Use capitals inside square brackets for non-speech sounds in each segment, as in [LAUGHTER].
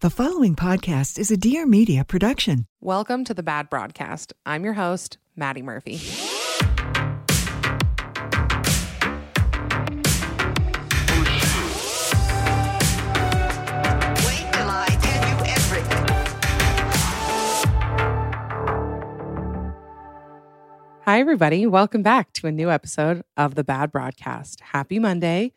The following podcast is a Dear Media production. Welcome to the Bad Broadcast. I'm your host, Maddie Murphy. Wait till I tell you everything. Hi, everybody. Welcome back to a new episode of the Bad Broadcast. Happy Monday.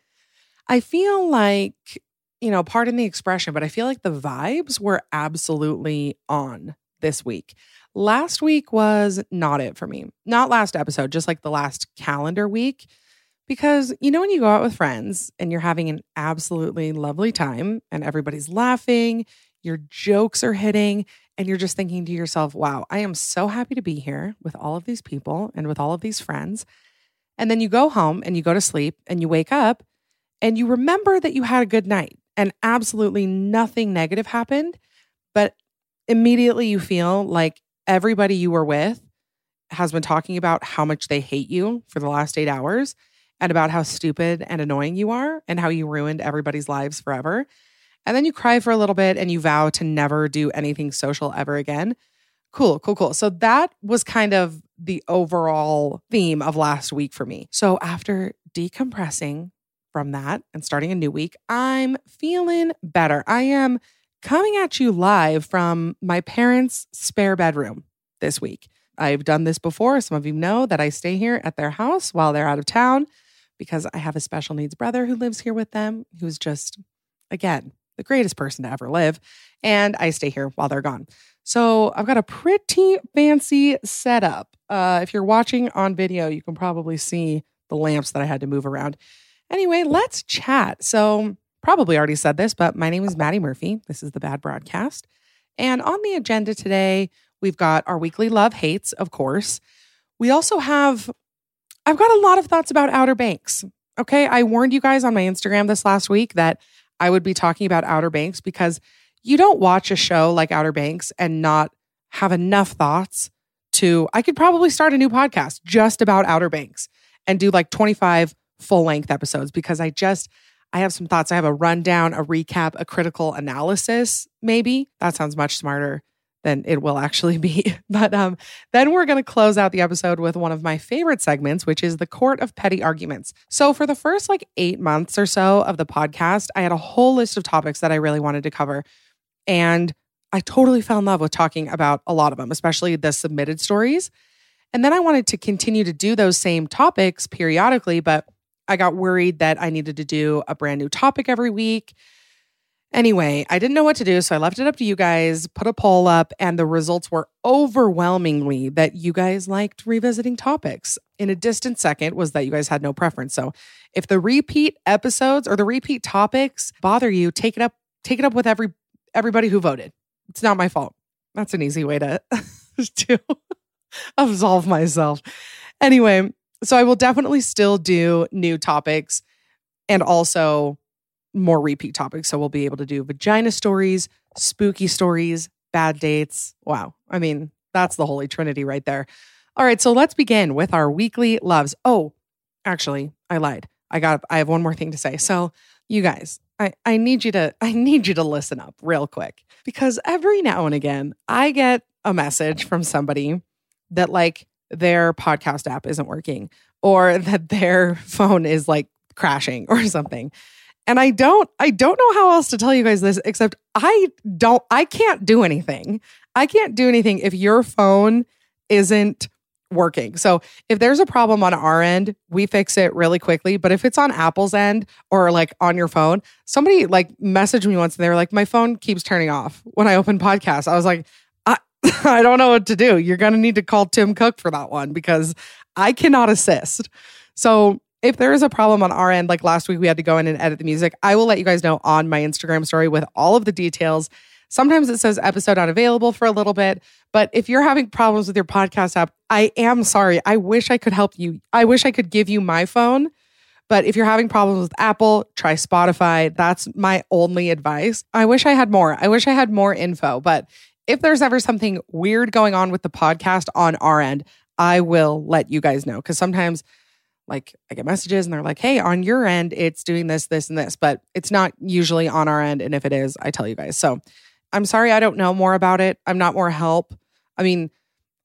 I feel like, you know, pardon the expression, but I feel like the vibes were absolutely on this week. Last week was not it for me. Not last episode, just like the last calendar week. Because, you know, when you go out with friends and you're having an absolutely lovely time and everybody's laughing, your jokes are hitting, and you're just thinking to yourself, wow, I am so happy to be here with all of these people and with all of these friends. And then you go home and you go to sleep and you wake up and you remember that you had a good night and absolutely nothing negative happened. But immediately you feel like everybody you were with has been talking about how much they hate you for the last eight hours and about how stupid and annoying you are and how you ruined everybody's lives forever. And then you cry for a little bit and you vow to never do anything social ever again. Cool, cool, cool. So that was kind of the overall theme of last week for me. So after decompressing from that and starting a new week, I'm feeling better. I am coming at you live from my parents' spare bedroom this week. I've done this before. Some of you know that I stay here at their house while they're out of town because I have a special needs brother who lives here with them, who's just, again, the greatest person to ever live. And I stay here while they're gone. So I've got a pretty fancy setup. Uh, if you're watching on video, you can probably see the lamps that I had to move around. Anyway, let's chat. So, probably already said this, but my name is Maddie Murphy. This is the Bad Broadcast. And on the agenda today, we've got our weekly love hates, of course. We also have, I've got a lot of thoughts about Outer Banks. Okay. I warned you guys on my Instagram this last week that I would be talking about Outer Banks because you don't watch a show like Outer Banks and not have enough thoughts to, I could probably start a new podcast just about Outer Banks and do like 25 full length episodes because I just, I have some thoughts. I have a rundown, a recap, a critical analysis, maybe. That sounds much smarter than it will actually be. [LAUGHS] But um, then we're going to close out the episode with one of my favorite segments, which is the Court of Petty Arguments. So, for the first like eight months or so of the podcast, I had a whole list of topics that I really wanted to cover. And I totally fell in love with talking about a lot of them, especially the submitted stories. And then I wanted to continue to do those same topics periodically, but I got worried that I needed to do a brand new topic every week. Anyway, I didn't know what to do, so I left it up to you guys, put a poll up, and the results were overwhelmingly that you guys liked revisiting topics. In a distant second was that you guys had no preference. So, if the repeat episodes or the repeat topics bother you, take it up take it up with every everybody who voted. It's not my fault. That's an easy way to [LAUGHS] to absolve myself. Anyway, so I will definitely still do new topics and also more repeat topics. So we'll be able to do vagina stories, spooky stories, bad dates. Wow. I mean, that's the holy trinity right there. All right, so let's begin with our weekly loves. Oh, actually, I lied. I got I have one more thing to say. So, you guys, I I need you to [LAUGHS] I need you to listen up real quick because every now and again I get a message from somebody that like their podcast app isn't working or [LAUGHS] that their phone is like crashing or something. And I don't I don't know how else to tell you guys this except I don't I can't do anything. I can't do anything if your phone isn't working. So if there's a problem on our end, we fix it really quickly. But if it's on Apple's end or like on your phone, somebody like messaged me once and they were like, my phone keeps turning off when I open podcasts. I was like, [LAUGHS] I, don't know what to do. You're going to need to call Tim Cook for that one because I cannot assist. So if there is a problem on our end, like last week we had to go in and edit the music, I will let you guys know on my Instagram story with all of the details. Sometimes it says episode unavailable for a little bit, but if you're having problems with your podcast app, I am sorry. I wish I could help you. I wish I could give you my phone. But if you're having problems with Apple, try Spotify. That's my only advice. I wish I had more. I wish I had more info. But if there's ever something weird going on with the podcast on our end, I will let you guys know because sometimes like I get messages and they're like, hey, on your end, it's doing this, this, and this, but it's not usually on our end. And if it is, I tell you guys. So I'm sorry I don't know more about it. I'm not more help. I mean,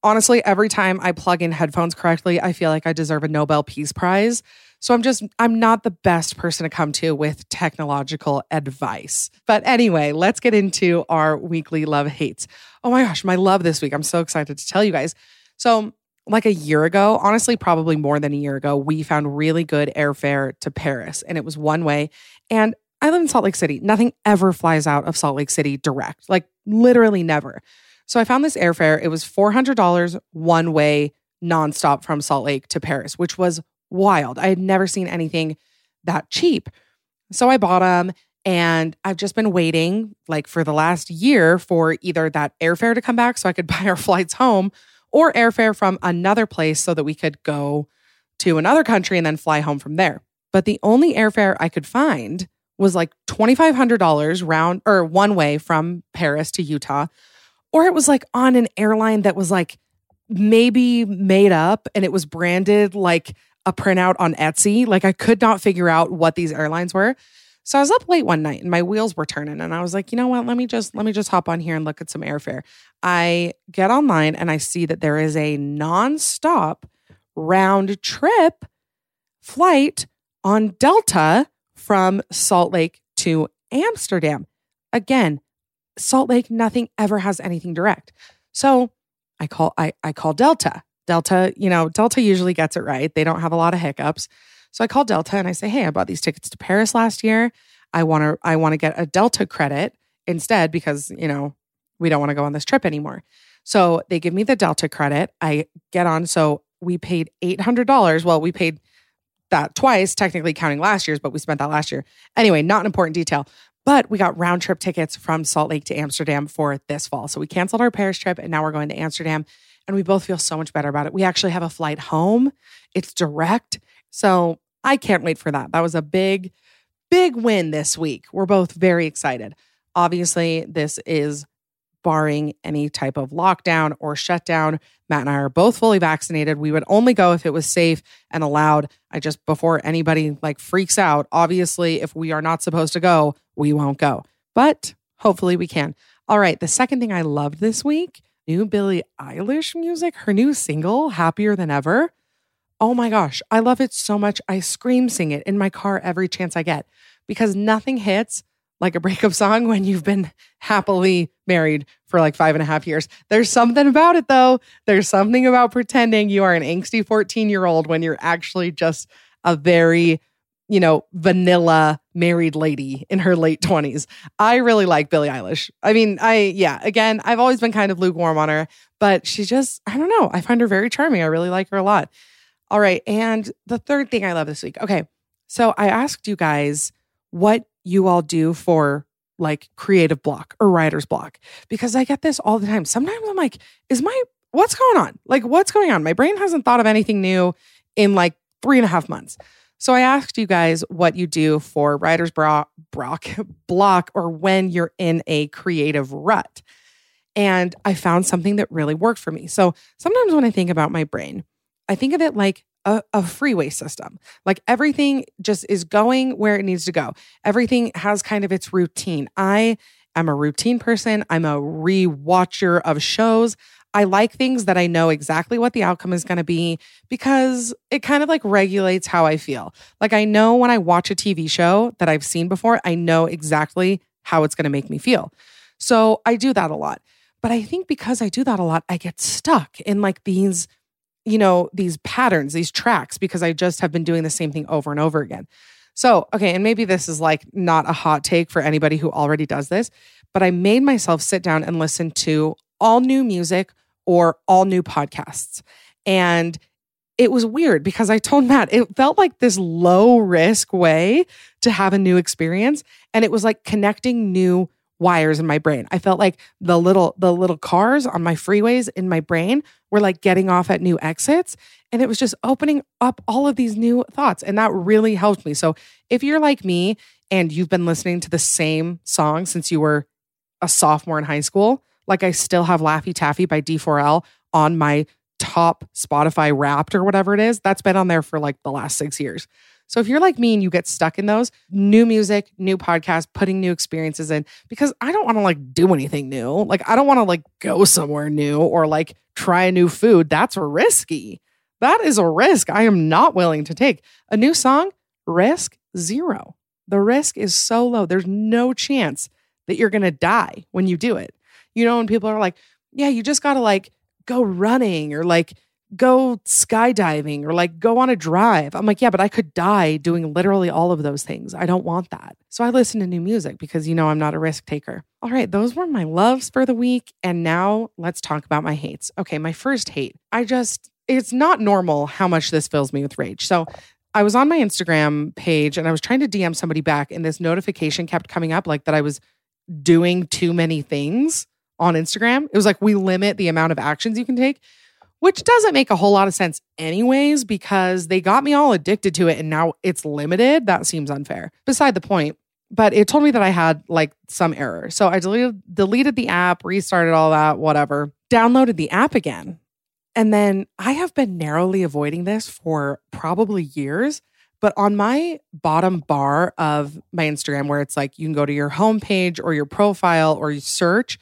honestly, every time I plug in headphones correctly, I feel like I deserve a Nobel Peace Prize. So I'm just, I'm not the best person to come to with technological advice. But anyway, let's get into our weekly love hates. Oh my gosh, my love this week. I'm so excited to tell you guys. So, like a year ago, honestly, probably more than a year ago, we found really good airfare to Paris and it was one way. And I live in Salt Lake City. Nothing ever flies out of Salt Lake City direct, like literally never. So I found this airfare. It was $400 one way nonstop from Salt Lake to Paris, which was wild. I had never seen anything that cheap. So I bought them and I've just been waiting like for the last year for either that airfare to come back so I could [LAUGHS] buy our flights home or airfare from another place so that we could go to another country and then fly home from there. But the only airfare I could find was like $2,500 round or one way from Paris to Utah, or it was like on an airline that was like maybe made up and it was branded like a printout on Etsy. Like I could not figure out what these airlines were. So I was up late one night and my wheels were turning and I was like, you know what? Let me just let me just hop on here and look at some airfare. I get online and I see that there is a nonstop round trip flight on Delta from Salt Lake to Amsterdam. Again, Salt Lake, nothing ever has anything direct. So I call I, I call Delta. Delta, you know, Delta usually gets it right. They don't have a lot of hiccups. So I call Delta and I say, "Hey, I bought these tickets to Paris last year. I want to I want to get a Delta credit instead because, you know, we don't want to go on this trip anymore." So they give me the Delta credit. I get on so we paid $800. Well, we paid that twice, technically counting last year's, but we spent that last year. Anyway, not an important detail. But we got round trip tickets from Salt Lake to Amsterdam for this fall. So we canceled our Paris trip and now we're going to Amsterdam. And we both feel so much better about it. We actually have a flight home, it's direct. So I can't wait for that. That was a big, big win this week. We're both very excited. Obviously, this is barring any type of lockdown or shutdown. Matt and I are both fully vaccinated. We would only go if it was safe and allowed. I just, before anybody like freaks out, obviously, if we are not supposed to go, we won't go. But hopefully we can. All right. The second thing I loved this week new Billie Eilish music, her new single, Happier Than Ever. Oh my gosh, I love it so much. I scream sing it in my car every chance I get because nothing hits like a breakup song when you've been happily married for like five and a half years. There's something about it though. There's something about pretending you are an angsty 14 year old when you're actually just a very, you know, vanilla married lady in her late 20s. I really like Billie Eilish. I mean, I, yeah, again, I've always been kind of lukewarm on her, but she just, I don't know. I find her very charming. I really like her a lot. All right. And the third thing I love this week. Okay. So I asked you guys what you all do for like creative block or writer's block because I get this all the time. Sometimes I'm like, is my, what's going on? Like, what's going on? My brain hasn't thought of anything new in like three and a half months. So I asked you guys what you do for writer's block, block or when you're in a creative rut. And I found something that really worked for me. So sometimes when I think about my brain, I think of it like a, a, freeway system. Like everything just is going where it needs to go. Everything has kind of its routine. I am a routine person. I'm a rewatcher of shows. I like things that I know exactly what the outcome is going to be because it kind of like regulates how I feel. Like I know when I watch a TV show that I've seen before, I know exactly how it's going to make me feel. So I do that a lot. But I think because I do that a lot, I get stuck in like these, you know, these patterns, these tracks, because I just have been doing the same thing over and over again. So, okay, and maybe this is like not a hot take for anybody who already does this, but I made myself sit down and listen to all new music or all new podcasts. And it was weird because I told Matt it felt like this low risk way to have a new experience. And it was like connecting new wires in my brain. I felt like the little the little cars on my freeways in my brain were like getting off at new exits and it was just opening up all of these new thoughts and that really helped me. So if you're like me and you've been listening to the same song since you were a sophomore in high school, like I still have Laffy Taffy by D4L on my top Spotify wrapped or whatever it is. That's been on there for like the last 6 years. So if you're like me and you get stuck in those, new music, new podcast, putting new experiences in, because I don't want to like do anything new. Like I don't want to like go somewhere new or like try a new food. That's risky. That is a risk I am not willing to take. A new song, risk zero. The risk is so low. There's no chance that you're going to die when you do it. You know, when people are like, yeah, you just got to like go running or like go skydiving or like go on a drive. I'm like, yeah, but I could die doing literally all of those things. I don't want that. So I listen to new music because you know I'm not a risk taker. All right, those were my loves for the week. And now let's talk about my hates. Okay, my first hate. I just, it's not normal how much this fills me with rage. So I was on my Instagram page and I was trying to DM somebody back, and this notification kept coming up like that I was doing too many things on Instagram. It was like we limit the amount of actions you can take which doesn't make a whole lot of sense, anyways, because they got me all addicted to it and now it's limited. That seems unfair. Beside the point, but it told me that I had like some error. So I deleted, deleted the app, restarted all that, whatever, downloaded the app again. And then I have been narrowly avoiding this for probably years. But on my bottom bar of my Instagram, where it's like you can go to your homepage or your profile or you search,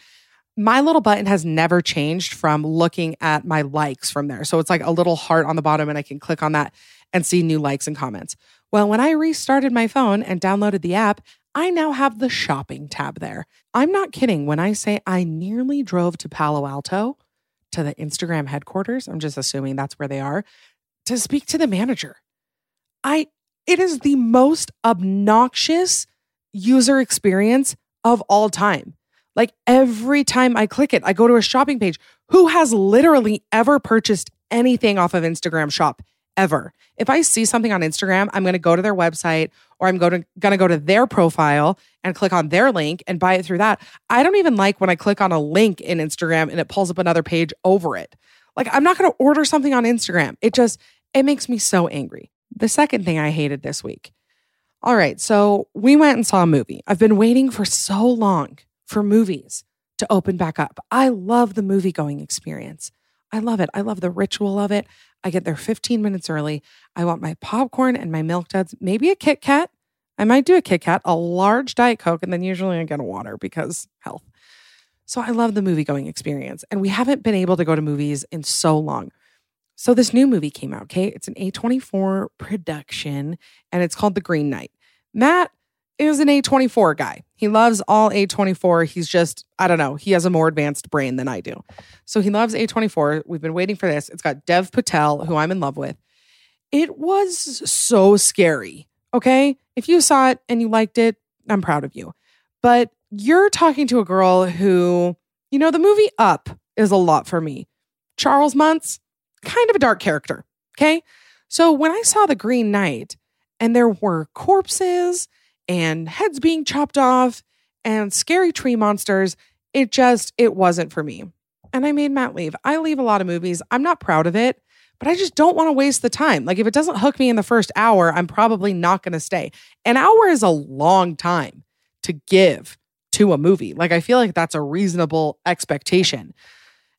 my little button has never changed from looking at my likes from there. So it's like a little heart on the bottom, and I can click on that and see new likes and comments. Well, when I restarted my phone and downloaded the app, I now have the shopping tab there. I'm not kidding when I say I nearly drove to Palo Alto to the Instagram headquarters. I'm just assuming that's where they are to speak to the manager. I it is the most obnoxious user experience of all time. Like every time I click it, I go to a shopping page. Who has literally ever purchased anything off of Instagram shop ever? If I see something on Instagram, I'm going to go to their website or I'm going to going to go to their profile and click on their link and buy it through that. I don't even like when I click on a link in Instagram and it pulls up another page over it. Like I'm not going to order something on Instagram. It just it makes me so angry. The second thing I hated this week. All right, so we went and saw a movie. I've been waiting for so long for movies to open back up. I love the movie going experience. I love it. I love the ritual of it. I get there 15 minutes early. I want my popcorn and my milk duds, maybe a Kit Kat. I might do a Kit Kat, a large Diet Coke, and then usually I get a water because health. So I love the movie going experience. And we haven't been able to go to movies in so long. So this new movie came out, okay? It's an A24 production and it's called The Green Knight. Matt is an A24 guy. He loves all A24. He's just, I don't know, he has a more advanced brain than I do. So he loves A24. We've been waiting for this. It's got Dev Patel, who I'm in love with. It was so scary. Okay. If you saw it and you liked it, I'm proud of you. But you're talking to a girl who, you know, the movie Up is a lot for me. Charles Muntz, kind of a dark character. Okay. So when I saw The Green Knight and there were corpses, and heads being chopped off and scary tree monsters. It just, it wasn't for me. And I made Matt leave. I leave a lot of movies. I'm not proud of it, but I just don't want to waste the time. Like if it doesn't hook me in the first hour, I'm probably not going to stay. An hour is a long time to give to a movie. Like I feel like that's a reasonable expectation.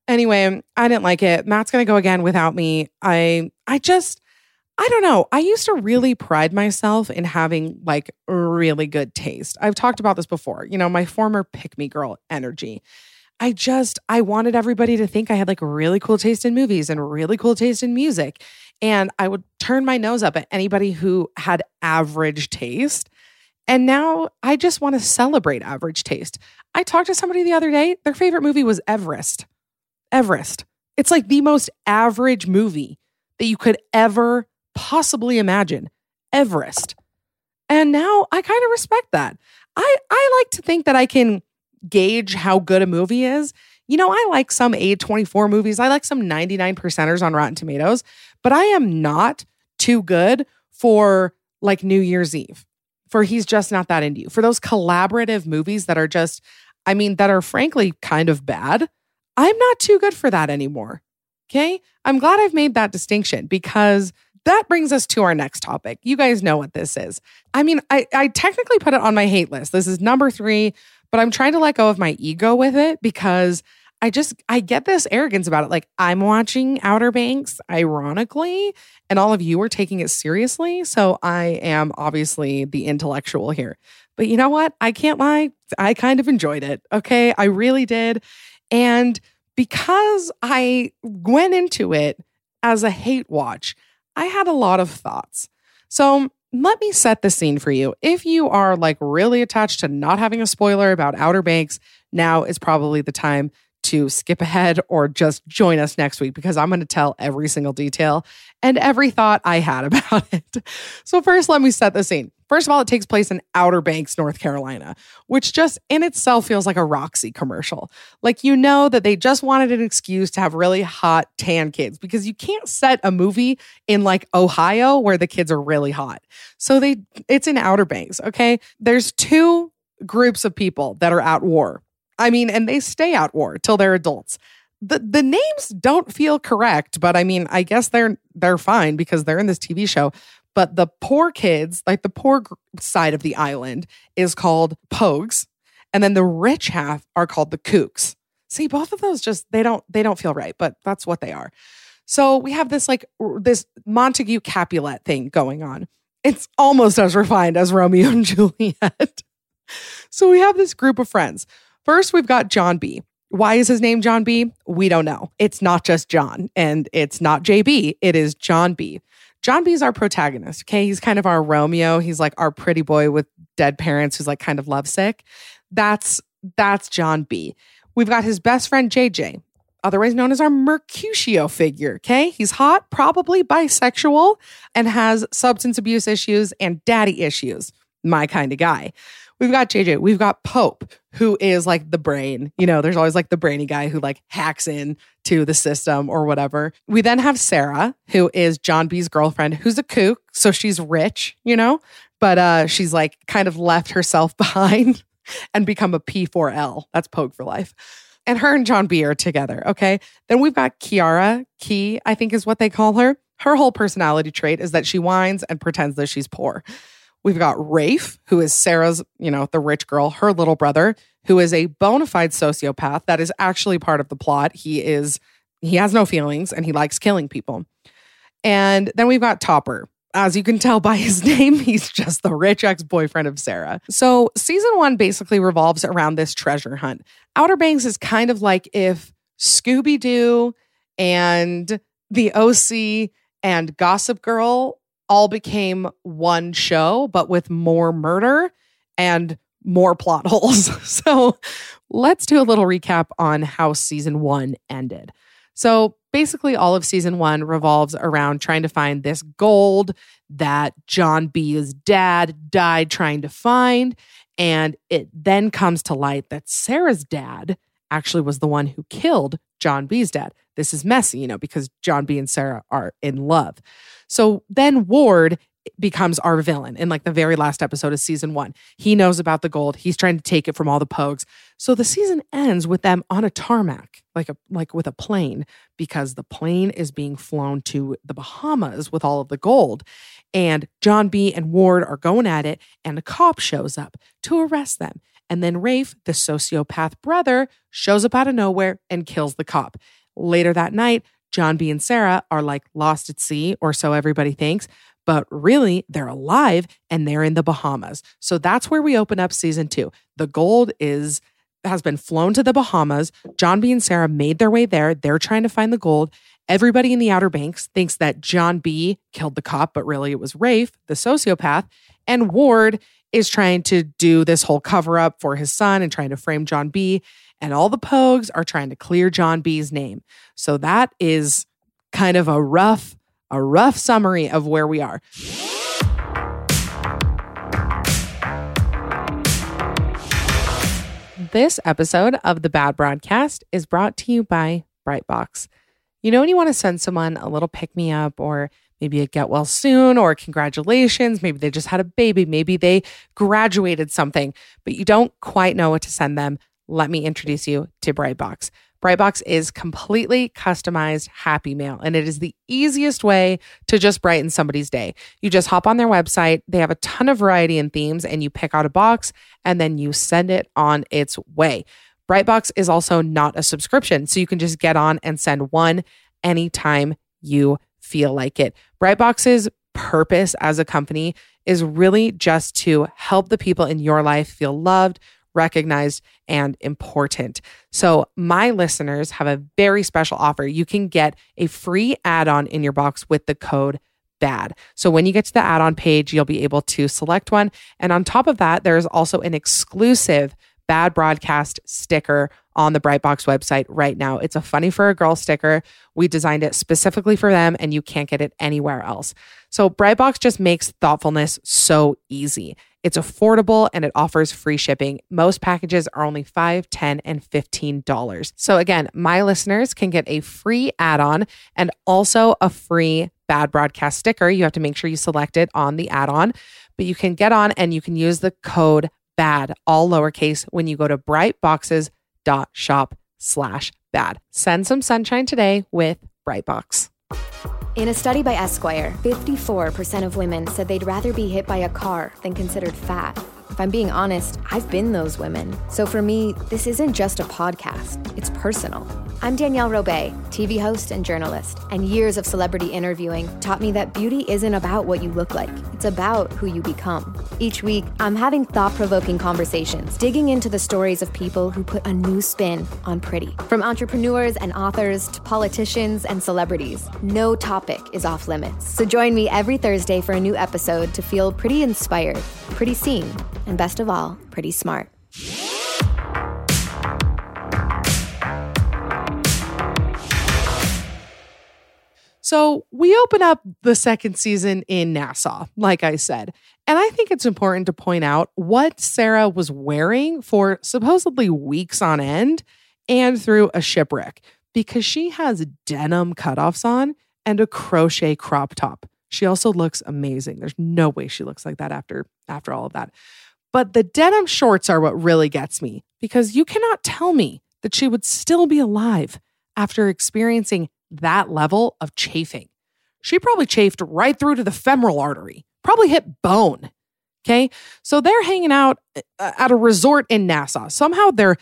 Anyway, I didn't like it. Matt's going to go again without me. I I just I don't know. I used to really pride myself in having like really good taste. I've talked about this before, you know, my former pick me girl energy. I just I wanted everybody to think I had like really cool taste in movies and really cool taste in music. And I would turn my nose up at anybody who had average taste. And now I just want to celebrate average taste. I talked to somebody the other day, their favorite movie was Everest. Everest. It's like the most average movie that you could ever possibly imagine. Everest. And now I kind of respect that. I, I like to think that I can gauge how good a movie is. You know, I like some A24 movies. I like some 99 percenters on Rotten Tomatoes, but I am not too good for like New Year's Eve, for He's Just Not That Into You, for those collaborative movies that are just, I mean, that are frankly kind of bad. I'm not too good for that anymore. Okay. I'm glad I've made that distinction because that brings us to our next topic. You guys know what this is. I mean, I, I technically put it on my hate list. This is number three, but I'm trying to let go of my ego with it because I just I get this arrogance about it. Like I'm watching Outer Banks, ironically, and all of you are taking it seriously. So I am obviously the intellectual here. But you know what? I can't lie. I kind of enjoyed it. Okay. I really did. And because I went into it as a hate watch, I had a lot of thoughts. So let me set the scene for you. If you are like really attached to not having a spoiler about Outer Banks, now is probably the time to skip ahead or just join us next week because I'm going to tell every single detail and every thought I had [LAUGHS] about it. So, first, let me set the scene. First of all, it takes place in Outer Banks, North Carolina, which just in itself feels like a Roxy commercial. Like, you know, that they just wanted an excuse to have really hot tan kids because you can't set a movie in like Ohio where the kids are really hot. So, they, it's in Outer Banks, okay? There's two groups of people that are at war I mean, and they stay at war till they're adults. The the names don't feel correct, but I mean, I guess they're they're fine because they're in this TV show. But the poor kids, like the poor side of the island, is called Pogues, and then the rich half are called the Kooks. See, both of those just they don't they don't feel right, but that's what they are. So we have this like this Montague Capulet thing going on. It's almost as refined as Romeo and [LAUGHS] Juliet. so we have this group of friends First, we've got John B. Why is his name John B? We don't know. It's not just John and it's not JB, it is John B. John B is our protagonist. Okay. He's kind of our Romeo. He's like our pretty boy with dead parents who's like kind of lovesick. That's that's John B. We've got his best friend JJ, otherwise known as our Mercutio figure. Okay. He's hot, probably bisexual, and has substance abuse issues and daddy issues. My kind of guy. We've got JJ. We've got Pope, who is like the brain. You know, there's always like the brainy guy who like hacks in to the system or whatever. We then have Sarah, who is John B's girlfriend, who's a kook. So she's rich, you know, but uh, she's like kind of left herself [LAUGHS] behind and become a P4L. That's Pogue for life. And her and John B are together. Okay. Then we've got Kiara. Key, I think is what they call her. Her whole personality trait is that she whines and pretends that she's poor. We've got Rafe, who is Sarah's, you know, the rich girl, her little brother, who is a bona fide sociopath. That is actually part of the plot. He is, he has no feelings and he likes killing people. And then we've got Topper. As you can tell by his [LAUGHS] name, he's just the rich ex boyfriend of Sarah. So, season one basically revolves around this treasure hunt. Outer Banks is kind of like if Scooby Doo and the OC and Gossip Girl all became one show, but with more murder and more plot [LAUGHS] holes. so let's do a little recap on how season one ended. So basically, all of season one revolves around trying to find this gold that John B's dad died trying to find. And it then comes to light that Sarah's dad actually was the one who killed John B's dad. This is messy, you know, because John B and Sarah are in love. So then Ward becomes our villain in like the very last episode of season one. He knows about the gold. He's trying to take it from all the pogues. So the season ends with them on a tarmac, like a like with a plane, because the plane is being flown to the Bahamas with all of the gold. And John B and Ward are going at it, and a cop shows up to arrest them. And then Rafe, the sociopath brother, shows up out of nowhere and kills the cop. Later that night, John B and Sarah are like lost at sea, or so everybody thinks, but really they're alive and they're in the Bahamas. So that's where we open up season two. The gold is has been flown to the Bahamas. John B and Sarah made their way there. They're trying to find the gold. Everybody in the Outer Banks thinks that John B killed the cop, but really it was Rafe, the sociopath. And Ward is trying to do this whole cover up for his son and trying to frame John B. And all the Pogues are trying to clear John B's name. So that is kind of a rough, a rough summary of where we are. This episode of the Bad Broadcast is brought to you by Brightbox. You know, when you want to send someone a little pick me up or maybe a get well soon or congratulations, maybe they just had a baby, maybe they graduated something, but you don't quite know what to send them, let me introduce you to Brightbox. Brightbox is completely customized happy mail, and it is the easiest way to just brighten somebody's day. You just hop on their website, they have a ton of variety and themes, and you pick out a box and then you send it on its way. Brightbox is also not a subscription, so you can just get on and send one anytime you feel like it. Brightbox's purpose as a company is really just to help the people in your life feel loved, recognized, and important. So, my listeners have a very special offer. You can get a free add on in your box with the code BAD. So, when you get to the add on page, you'll be able to select one. And on top of that, there's also an exclusive Bad Broadcast sticker on the Brightbox website right now. It's a funny for a girl sticker. We designed it specifically for them, and you can't get it anywhere else. So, Brightbox just makes thoughtfulness so easy. It's affordable and it offers free shipping. Most packages are only $5, 10 and $15. So, again, my listeners can get a free add on and also a free Bad Broadcast sticker. You have to make sure you select it on the add on, but you can get on and you can use the code BAD, all lowercase, when you go to brightboxes.shop slash bad. Send some sunshine today with Brightbox. In a study by Esquire, 54% of women said they'd rather be hit by a car than considered fat. If I'm being honest, I've been those women. So for me, this isn't just a podcast, it's personal. I'm Danielle Robay, TV host and journalist, and years of celebrity interviewing taught me that beauty isn't about what you look like, it's about who you become. Each week, I'm having thought provoking conversations, digging into the stories of people who put a new spin on pretty. From entrepreneurs and authors to politicians and celebrities, no topic is off limits. So join me every Thursday for a new episode to feel pretty inspired, pretty seen, and best of all, pretty smart. So we open up the second season in Nassau, like I said. And I think it's important to point out what Sarah was wearing for supposedly weeks on end and through a shipwreck because she has denim cutoffs on and a crochet crop top. She also looks amazing. There's no way she looks like that after after all of that. But the denim shorts are what really gets me because you cannot tell me that she would still be alive after experiencing that level of chafing. She probably chafed right through to the femoral artery, probably hit bone. Okay. So they're hanging out uh, at a resort in Nassau. Somehow they're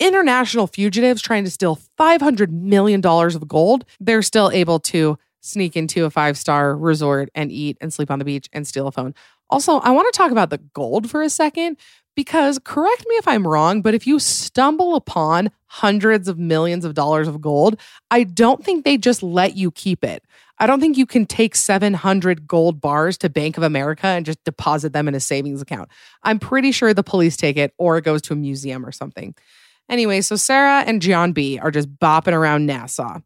international fugitives trying to steal $500 million of gold. They're still able to sneak into a five star resort and eat and sleep on the beach and steal a phone. Also, I want to talk about the gold for a second because correct me if I'm wrong, but if you stumble upon hundreds of millions of dollars of gold, I don't think they just let you keep it. I don't think you can take 700 gold bars to Bank of America and just deposit them in a savings account. I'm pretty sure the police take it or it goes to a museum or something. Anyway, so Sarah and John B are just bopping around Nassau.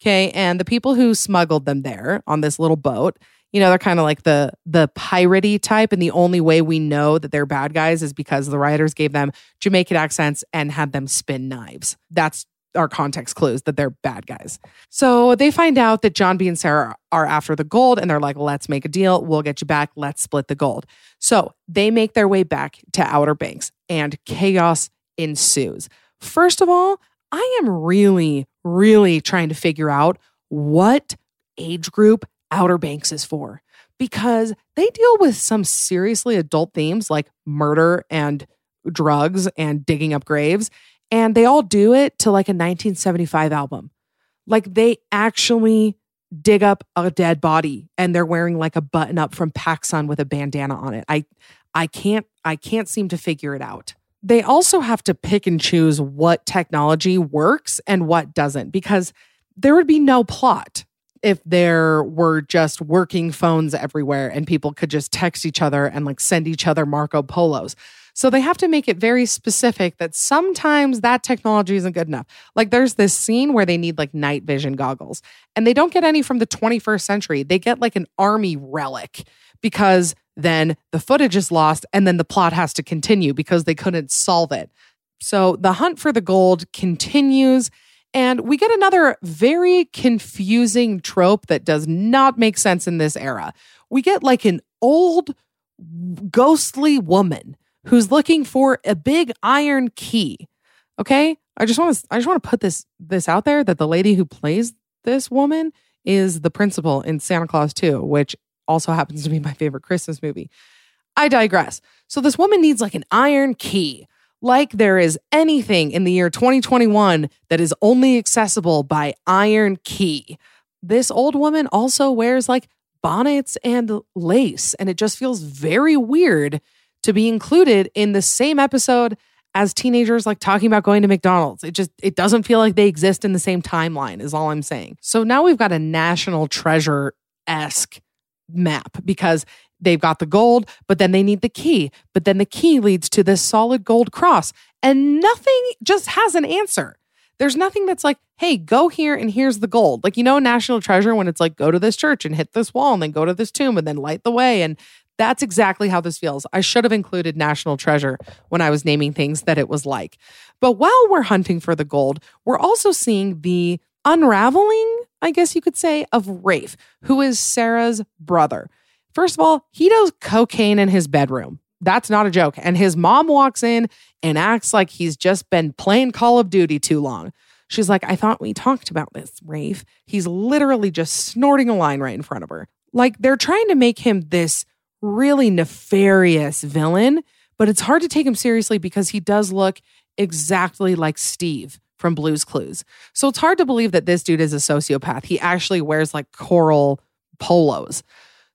Okay. And the people who smuggled them there on this little boat, you know, they're kind of like the the piratey type. And the only way we know that they're bad guys is because the writers gave them Jamaican accents and had them spin knives. That's our context clues that they're bad guys. So they find out that John B and Sarah are after the gold and they're like, let's make a deal. We'll get you back. Let's split the gold. So they make their way back to Outer Banks and chaos ensues. First of all, I am really, really trying to figure out what age group Outer Banks is for because they deal with some seriously adult themes like murder and drugs and digging up graves. And they all do it to like a 1975 album. Like they actually dig up a dead body and they're wearing like a button up from PacSun with a bandana on it. I I can't I can't seem to figure it out. they also have to pick and choose what technology works and what doesn't because there would be no plot if there were just working phones everywhere and people could just text each other and like send each other Marco Polos. So they have to make it very specific that sometimes that technology isn't good enough. Like there's this scene where they need like night vision goggles and they don't get any from the 21st century. They get like an army relic because then the footage is lost and then the plot has to continue because they couldn't solve it. So the hunt for the gold continues. And we get another very confusing trope that does not make sense in this era. We get like an old, ghostly woman who's looking for a big iron key. Okay? I just want to I just want to put this this out there that the lady who plays this woman is the principal in Santa Clause 2, which also happens to be my favorite Christmas movie. I digress. So this woman needs like an iron key. Like there is anything in the year 2021 that is only accessible by iron key. This old woman also wears like bonnets and lace, and it just feels very weird to be included in the same episode as teenagers like talking about going to McDonald's. It just it doesn't feel like they exist in the same timeline is all I'm saying. So now we've got a national treasure esque map because they've got the gold, but then they need the key. But then the key leads to this solid gold cross, and nothing just has an answer. There's nothing that's like, hey, go here and here's the gold. Like, you know, National Treasure when it's like, go to this church and hit this wall and then go to this tomb and then light the way. And that's exactly how this feels. I should have included National Treasure when I was naming things that it was like. But while we're hunting for the gold, we're also seeing the unraveling, I guess you could say, of Rafe, who is Sarah's brother. First of all, he does cocaine in his bedroom. That's not a joke. And his mom walks in and acts like he's just been playing Call of Duty too long. She's like, I thought we talked about this, Rafe. He's literally just snorting a line right in front of her. Like they're trying to make him this really nefarious villain, but it's hard to take him seriously because he does look exactly like Steve from Blue's Clues. So it's hard to believe that this dude is a sociopath. He actually wears like coral polos.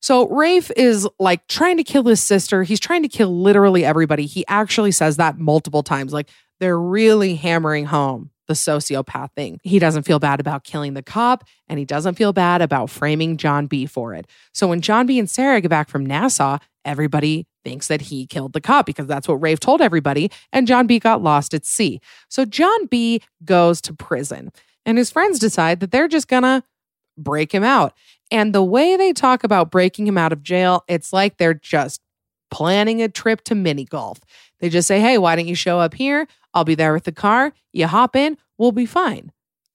So Rafe is like trying to kill his sister. He's trying to kill literally everybody. He actually says that multiple times. Like they're really hammering home the sociopath thing. He doesn't feel bad about killing the cop and he doesn't feel bad about framing John B for it. So when John B and Sarah get back from Nassau, everybody thinks that he killed the cop because that's what Rafe told everybody. And John B got lost at sea. So John B goes to prison and his friends decide that they're just gonna break him out. And the way they talk about breaking him out of jail, it's like they're just planning a trip to mini golf. They just say, hey, why don't you show up here? I'll be there with the car. You hop in, we'll be fine.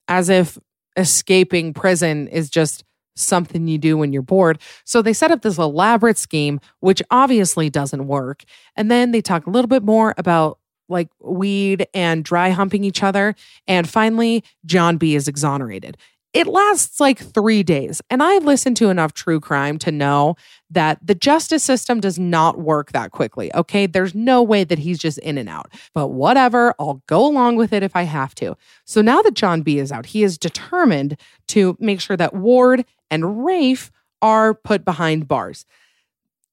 As if escaping prison is just something you do when you're bored. So they set up this elaborate scheme, which obviously doesn't work. And then they talk a little bit more about like weed and dry humping each other. And finally, John B is exonerated it lasts like three days. And I listened to enough true crime to know that the justice system does not work that quickly. Okay. There's no way that he's just in and out. But whatever, I'll go along with it if I have to. So now that John B is out, he is determined to make sure that Ward and Rafe are put behind bars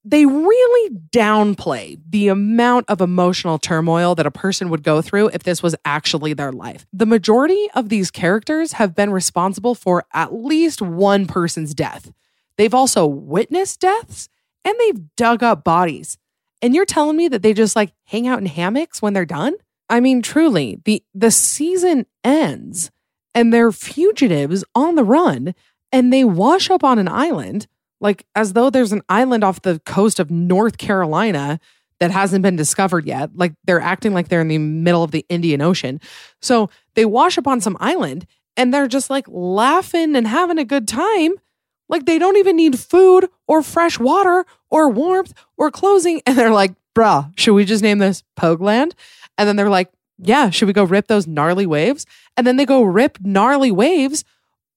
they really downplay the amount of emotional turmoil that a person would go through if this was actually their life. The majority of these characters have been responsible for at least one person's death. They've also witnessed deaths and they've dug up bodies. And you're telling me that they just like hang out in hammocks when they're done? I mean, truly, the the season ends and they're fugitives on the run and they wash up on an island like as though there's an island off the coast of North Carolina that hasn't been discovered yet. Like they're acting like they're in the middle of the Indian Ocean. So they wash up on some island and they're just like laughing and having a good time. Like they don't even need food or fresh water or warmth or clothing. And they're like, bruh, should we just name this Pogland? And then they're like, yeah, should we go rip those gnarly waves? And then they go rip gnarly waves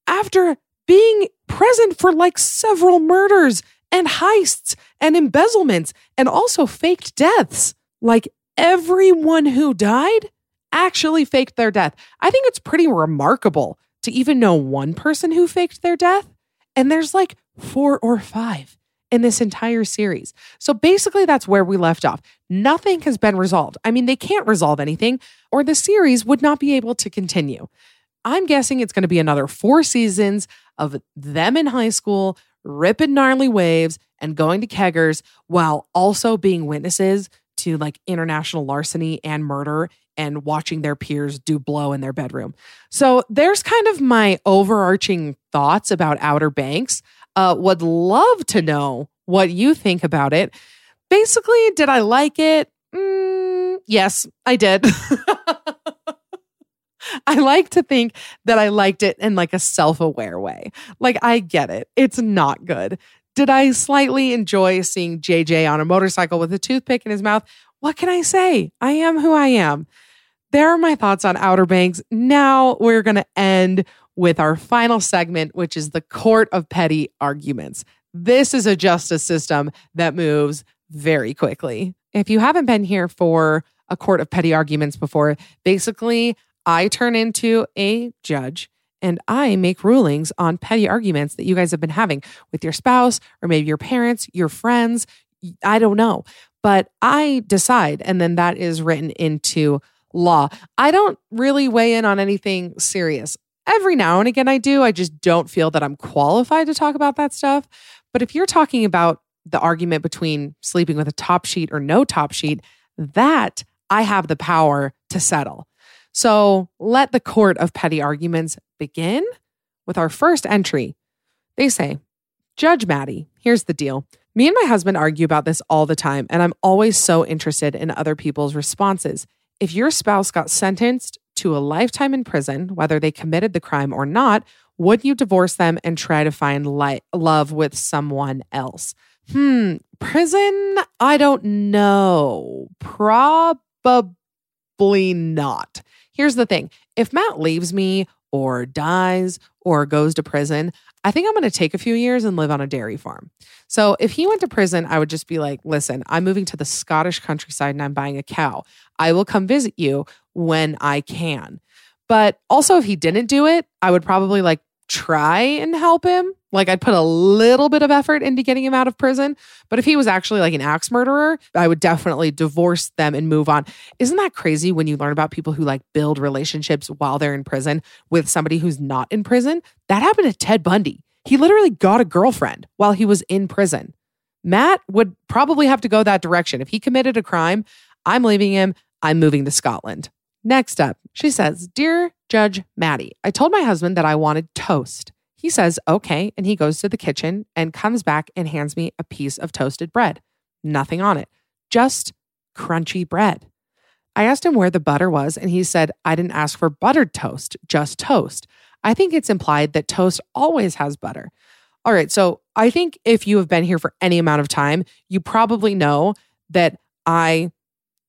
after being present for like several murders and heists and embezzlements and also faked deaths. Like everyone who died actually faked their death. I think it's pretty remarkable to even know one person who faked their death. And there's like four or five in this entire series. So basically, that's where we left off. Nothing has been resolved. I mean, they can't resolve anything, or the series would not be able to continue. I'm guessing it's going to be another four seasons of them in high school, ripping gnarly waves and going to keggers while also being witnesses to like international larceny and murder and watching their peers do blow in their bedroom. So there's kind of my overarching thoughts about Outer Banks. Uh, would love to know what you think about it. Basically, did I like it? Mm, yes, I did. [LAUGHS] [LAUGHS] I like to think that I liked it in like a self aware way. Like, I get it. It's not good. Did I slightly enjoy seeing JJ on a motorcycle with a toothpick in his mouth? What can I say? I am who I am. There are my thoughts on Outer Banks. Now we're going to end with our final segment, which is the Court of Petty Arguments. This is a justice system that moves very quickly. If you haven't been here for a Court of Petty Arguments before, basically, I turn into a judge and I make rulings on petty arguments that you guys have been having with your spouse or maybe your parents, your friends. I don't know. But I decide, and then that is written into law. I don't really weigh in on anything serious. Every now and again, I do. I just don't feel that I'm qualified to talk about that stuff. But if you're talking about the argument between sleeping with a top sheet or no top sheet, that I have the power to settle. So let the court of petty arguments begin with our first entry. They say, Judge Maddie, here's the deal. Me and my husband argue about this all the time, and I'm always so interested in other people's responses. If your spouse got sentenced to a lifetime in prison, whether they committed the crime or not, would you divorce them and try to find love with someone else? Hmm, prison? I don't know. Probably not. Here's the thing if Matt leaves me or dies or goes to prison, I think I'm going to take a few years and live on a dairy farm. So if he went to prison, I would just be like, listen, I'm moving to the Scottish countryside and I'm buying a cow. I will come visit you when I can. But also, if he didn't do it, I would probably like try and help him. Like I'd put a little bit of effort into getting him out of prison. But if he was actually like an axe murderer, I would definitely divorce them and move on. Isn't that crazy when you learn about people who like build relationships while they're in prison with somebody who's not in prison? That happened to Ted Bundy. He literally got a girlfriend while he was in prison. Matt would probably have to go that direction. If he committed a crime, I'm leaving him. I'm moving to Scotland. Next up, she says, Dear Judge Maddie, I told my husband that I wanted toast. He says, okay. And he goes to the kitchen and comes back and hands me a piece of toasted bread. Nothing on it, just crunchy bread. I asked him where the butter was, and he said, I didn't ask for buttered toast, just toast. I think it's implied that toast always has butter. All right. So I think if you have been here for any amount of time, you probably know that I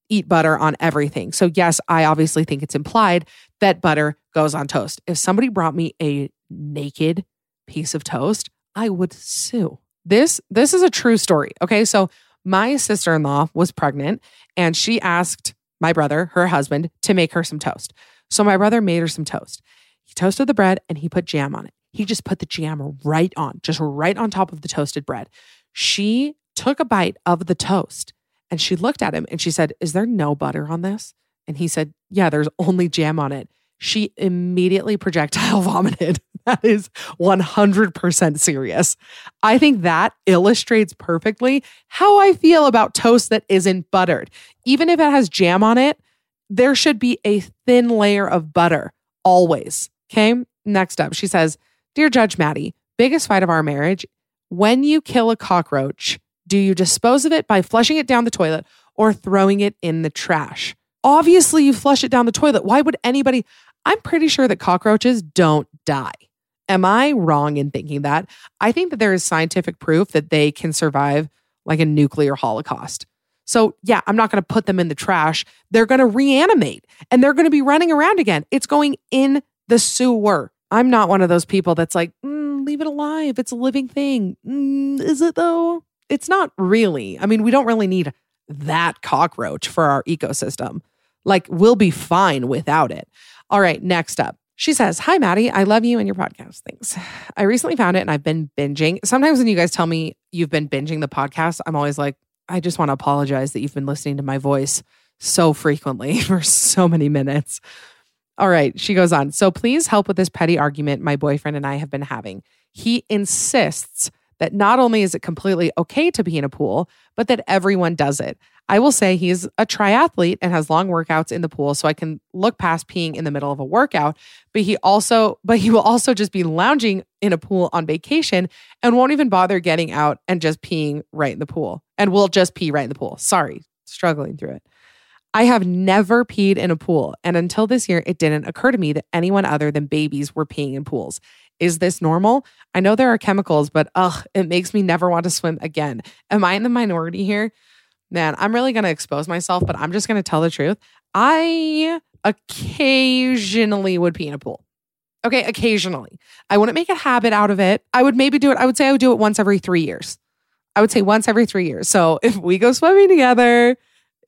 eat butter on everything. So, yes, I obviously think it's implied that butter goes on toast. If somebody brought me a naked piece of toast, I would sue. This this is a true story. Okay? So, my sister-in-law was pregnant and she asked my brother, her husband, to make her some toast. So, my brother made her some toast. He toasted the bread and he put jam on it. He just put the jam right on, just right on top of the toasted bread. She took a bite of the toast and she looked at him and she said, Is there no butter on this? And he said, Yeah, there's only jam on it. She immediately projectile [LAUGHS] vomited. That is 100% serious. I think that illustrates perfectly how I feel about toast that isn't buttered. Even if it has jam on it, there should be a thin layer of butter always. Okay. Next up, she says, Dear Judge Maddie, biggest fight of our marriage. When you kill a cockroach, do you dispose of it by flushing it down the toilet or throwing it in the trash? Obviously, you flush it down the toilet. Why would anybody? I'm pretty sure that cockroaches don't die. Am I wrong in thinking that? I think that there is scientific proof that they can survive like a nuclear holocaust. So, yeah, I'm not going to put them in the trash. They're going to reanimate and they're going to be running around again. It's going in the sewer. I'm not one of those people that's like, mm, leave it alive. It's a living thing. Mm, is it though? It's not really. I mean, we don't really need that cockroach for our ecosystem. Like, we'll be fine without it. All right, next up. She says, Hi, Maddie. I love you and your podcast. Thanks. I recently found it and I've been binging. Sometimes when you guys tell me you've been binging the podcast, I'm always like, I just want to apologize that you've been listening to my voice so frequently [LAUGHS] for so many minutes. All right. She goes on. So please help with this petty argument my boyfriend and I have been having. He insists that not only is it completely okay to be in a pool, but that everyone does it. I will say he's a triathlete and has long workouts in the pool, so I can look past peeing in the middle of a workout. But he also, but he will also just be lounging in a pool on vacation and won't even bother getting out and just peeing right in the pool. And will just pee right in the pool. Sorry, struggling through it. I have never peed in a pool, and until this year, it didn't occur to me that anyone other than babies were peeing in pools. Is this normal? I know there are chemicals, but ugh, it makes me never want to swim again. Am I in the minority here? Man, I'm really going to expose myself, but I'm just going to tell the truth. I occasionally would pee in a pool. Okay, occasionally. I wouldn't make a habit out of it. I would maybe do it, I would say I would do it once every three years. I would say once every three years. So if we go swimming together,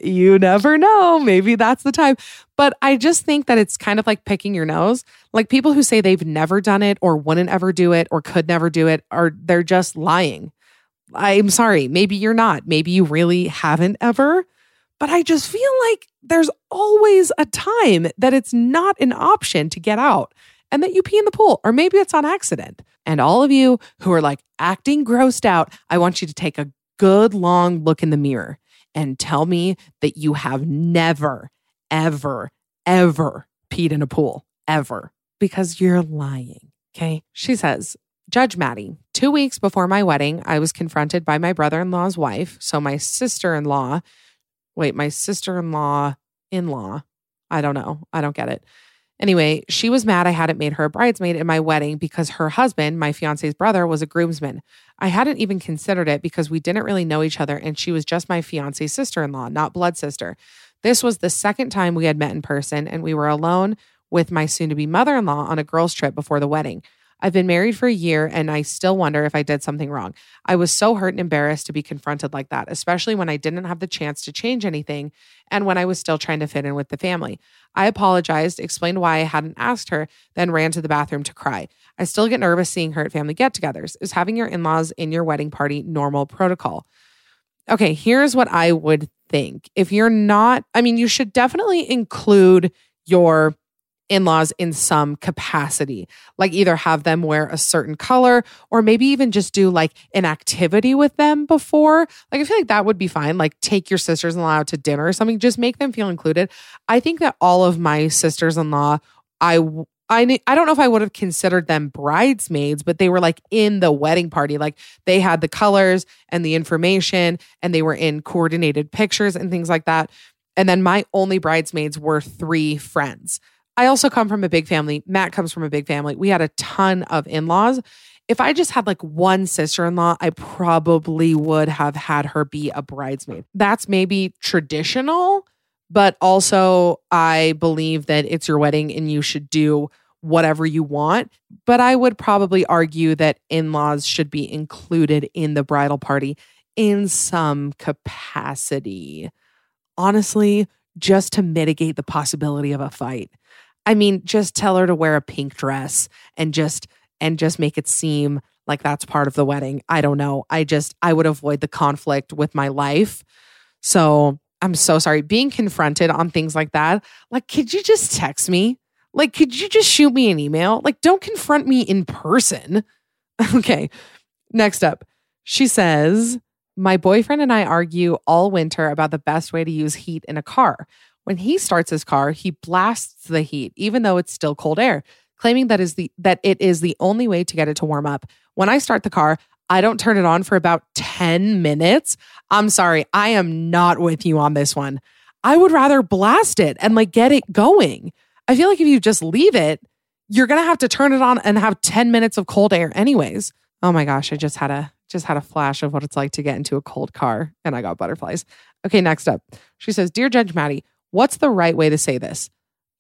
you never know. Maybe that's the time. But I just think that it's kind of like picking your nose. Like people who say they've never done it or wouldn't ever do it or could never do it are they're just lying. I'm sorry. Maybe you're not. Maybe you really haven't ever. But I just feel like there's always a time that it's not an option to get out and that you pee in the pool, or maybe it's on accident. And all of you who are like acting grossed out, I want you to take a good long look in the mirror and tell me that you have never, ever, ever peed in a pool, ever, because you're lying. Okay. She says, Judge Maddie, two weeks before my wedding, I was confronted by my brother in law's wife. So my sister in law, wait, my sister in law, in law, I don't know. I don't get it. Anyway, she was mad I hadn't made her a bridesmaid in my wedding because her husband, my fiance's brother, was a groomsman. I hadn't even considered it because we didn't really know each other and she was just my fiance's sister in law, not blood sister. This was the second time we had met in person and we were alone with my soon to be mother in law on a girls' trip before the wedding. I've been married for a year and I still wonder if I did something wrong. I was so hurt and embarrassed to be confronted like that, especially when I didn't have the chance to change anything and when I was still trying to fit in with the family. I apologized, explained why I hadn't asked her, then ran to the bathroom to cry. I still get nervous seeing her at family get togethers. Is having your in laws in your wedding party normal protocol? Okay, here's what I would think. If you're not, I mean, you should definitely include your in laws in some capacity, like either have them wear a certain color or maybe even just do like an activity with them before. Like, I feel like that would be fine. Like, take your sisters in law out to dinner or something, just make them feel included. I think that all of my sisters in law, I, I, I don't know if I would have considered them bridesmaids, but they were like in the wedding party. Like they had the colors and the information and they were in coordinated pictures and things like that. And then my only bridesmaids were three friends. I also come from a big family. Matt comes from a big family. We had a ton of in laws. If I just had like one sister in law, I probably would have had her be a bridesmaid. That's maybe traditional, but also I believe that it's your wedding and you should do whatever you want. But I would probably argue that in laws should be included in the bridal party in some capacity. Honestly, just to mitigate the possibility of a fight. I mean, just tell her to wear a pink dress and just and just make it seem like that's part of the wedding. I don't know. I just I would avoid the conflict with my life. So, I'm so sorry being confronted on things like that. Like could you just text me? Like could you just shoot me an email? Like don't confront me in person. [LAUGHS] okay. Next up. She says, "My boyfriend and I argue all winter about the best way to use heat in a car. When he starts his car, he blasts the heat, even though it's still cold air, claiming that is the that it is the only way to get it to warm up. When I start the car, I don't turn it on for about 10 minutes. I'm sorry, I am not with you on this one. I would rather blast it and like get it going. I feel like if you just leave it, you're going to have to turn it on and have 10 minutes of cold air anyways. Oh my gosh, I just had a just had a flash of what it's like to get into a cold car and I got butterflies. Okay, next up. She says, "Dear Judge Maddie, What's the right way to say this?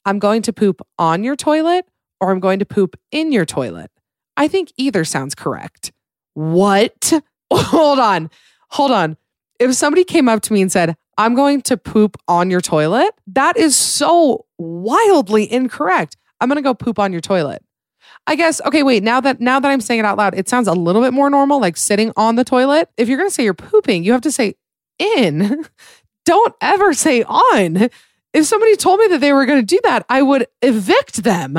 I'm going to poop on your toilet or I'm going to poop in your toilet. I think either sounds correct. What? [LAUGHS] Hold on. Hold on. If somebody came up to me and said, I'm going to poop on your toilet, that is so wildly incorrect. I'm going to go poop on your toilet. I guess okay, wait, now that now that I'm saying it out loud, it sounds a little bit more normal like sitting on the toilet. If you're going to say you're pooping, you have to say in. [LAUGHS] Don't ever say on. If somebody told me that they were going to do that, I would evict them.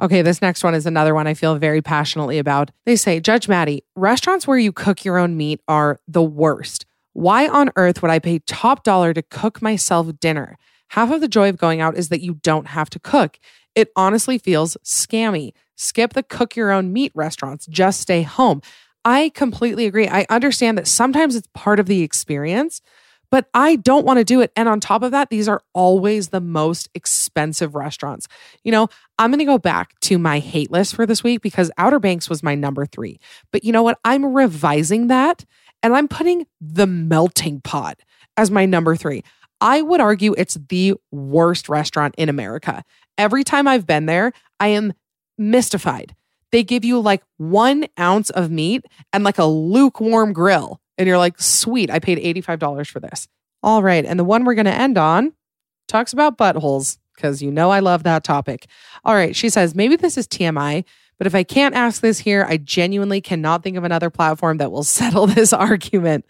Okay, this next one is another one I feel very passionately about. They say, Judge Maddie, restaurants where you cook your own meat are the worst. Why on earth would I pay top dollar to cook myself dinner? Half of the joy of going out is that you don't have to cook. It honestly feels scammy. Skip the cook your own meat restaurants, just stay home. I completely agree. I understand that sometimes it's part of the experience, but I don't want to do it. And on top of that, these are always the most expensive restaurants. You know, I'm going to go back to my hate list for this week because Outer Banks was my number three. But you know what? I'm revising that and I'm putting the melting pot as my number three. I would argue it's the worst restaurant in America. Every time I've been there, I am mystified. They give you like one ounce of meat and like a lukewarm grill. And you're like, sweet, I paid $85 for this. All right. And the one we're going to end on talks about buttholes because you know I love that topic. All right. She says, maybe this is TMI, but if I can't ask this here, I genuinely cannot think of another platform that will [LAUGHS] settle this argument.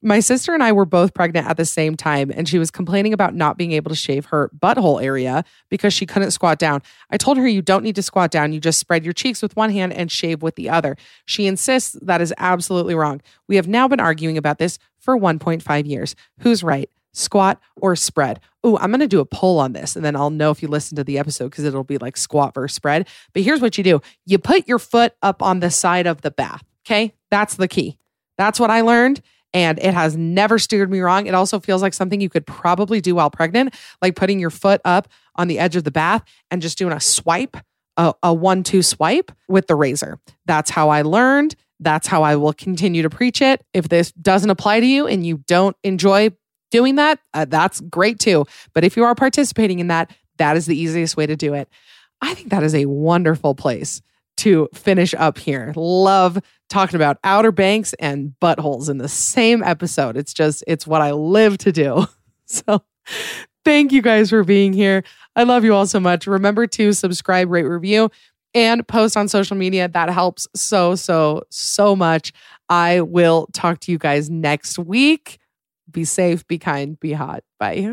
My sister and I were both pregnant at the same time, and she was complaining about not being able to shave her butthole area because she couldn't squat down. I told her, You don't need to squat down. You just spread your cheeks with one hand and shave with the other. She insists that is absolutely wrong. We have now been arguing about this for 1.5 years. Who's right? Squat or spread? Oh, I'm going to do a poll on this and then I'll know if you listen to the episode because it'll be like squat versus spread. But here's what you do you put your foot up on the side of the bath. Okay. That's the key. That's what I learned and it has never steered me wrong. It also feels like something you could probably do while pregnant, like putting your foot up on the edge of the bath and just doing a swipe, a, a one two swipe with the razor. That's how I learned. That's how I will continue to preach it. If this doesn't apply to you and you don't enjoy doing that, uh, that's great too. But if you are participating in that, that is the easiest way to do it. I think that is a wonderful place to finish up here. Love talking about Outer Banks and buttholes in the same episode. It's just, it's what I live to do. [LAUGHS] So thank you guys for being here. I love you all so much. Remember to subscribe, rate, review, and post on social media. That helps so, so, so much. I will talk to you guys next week. Be safe, be kind, be hot. Bye.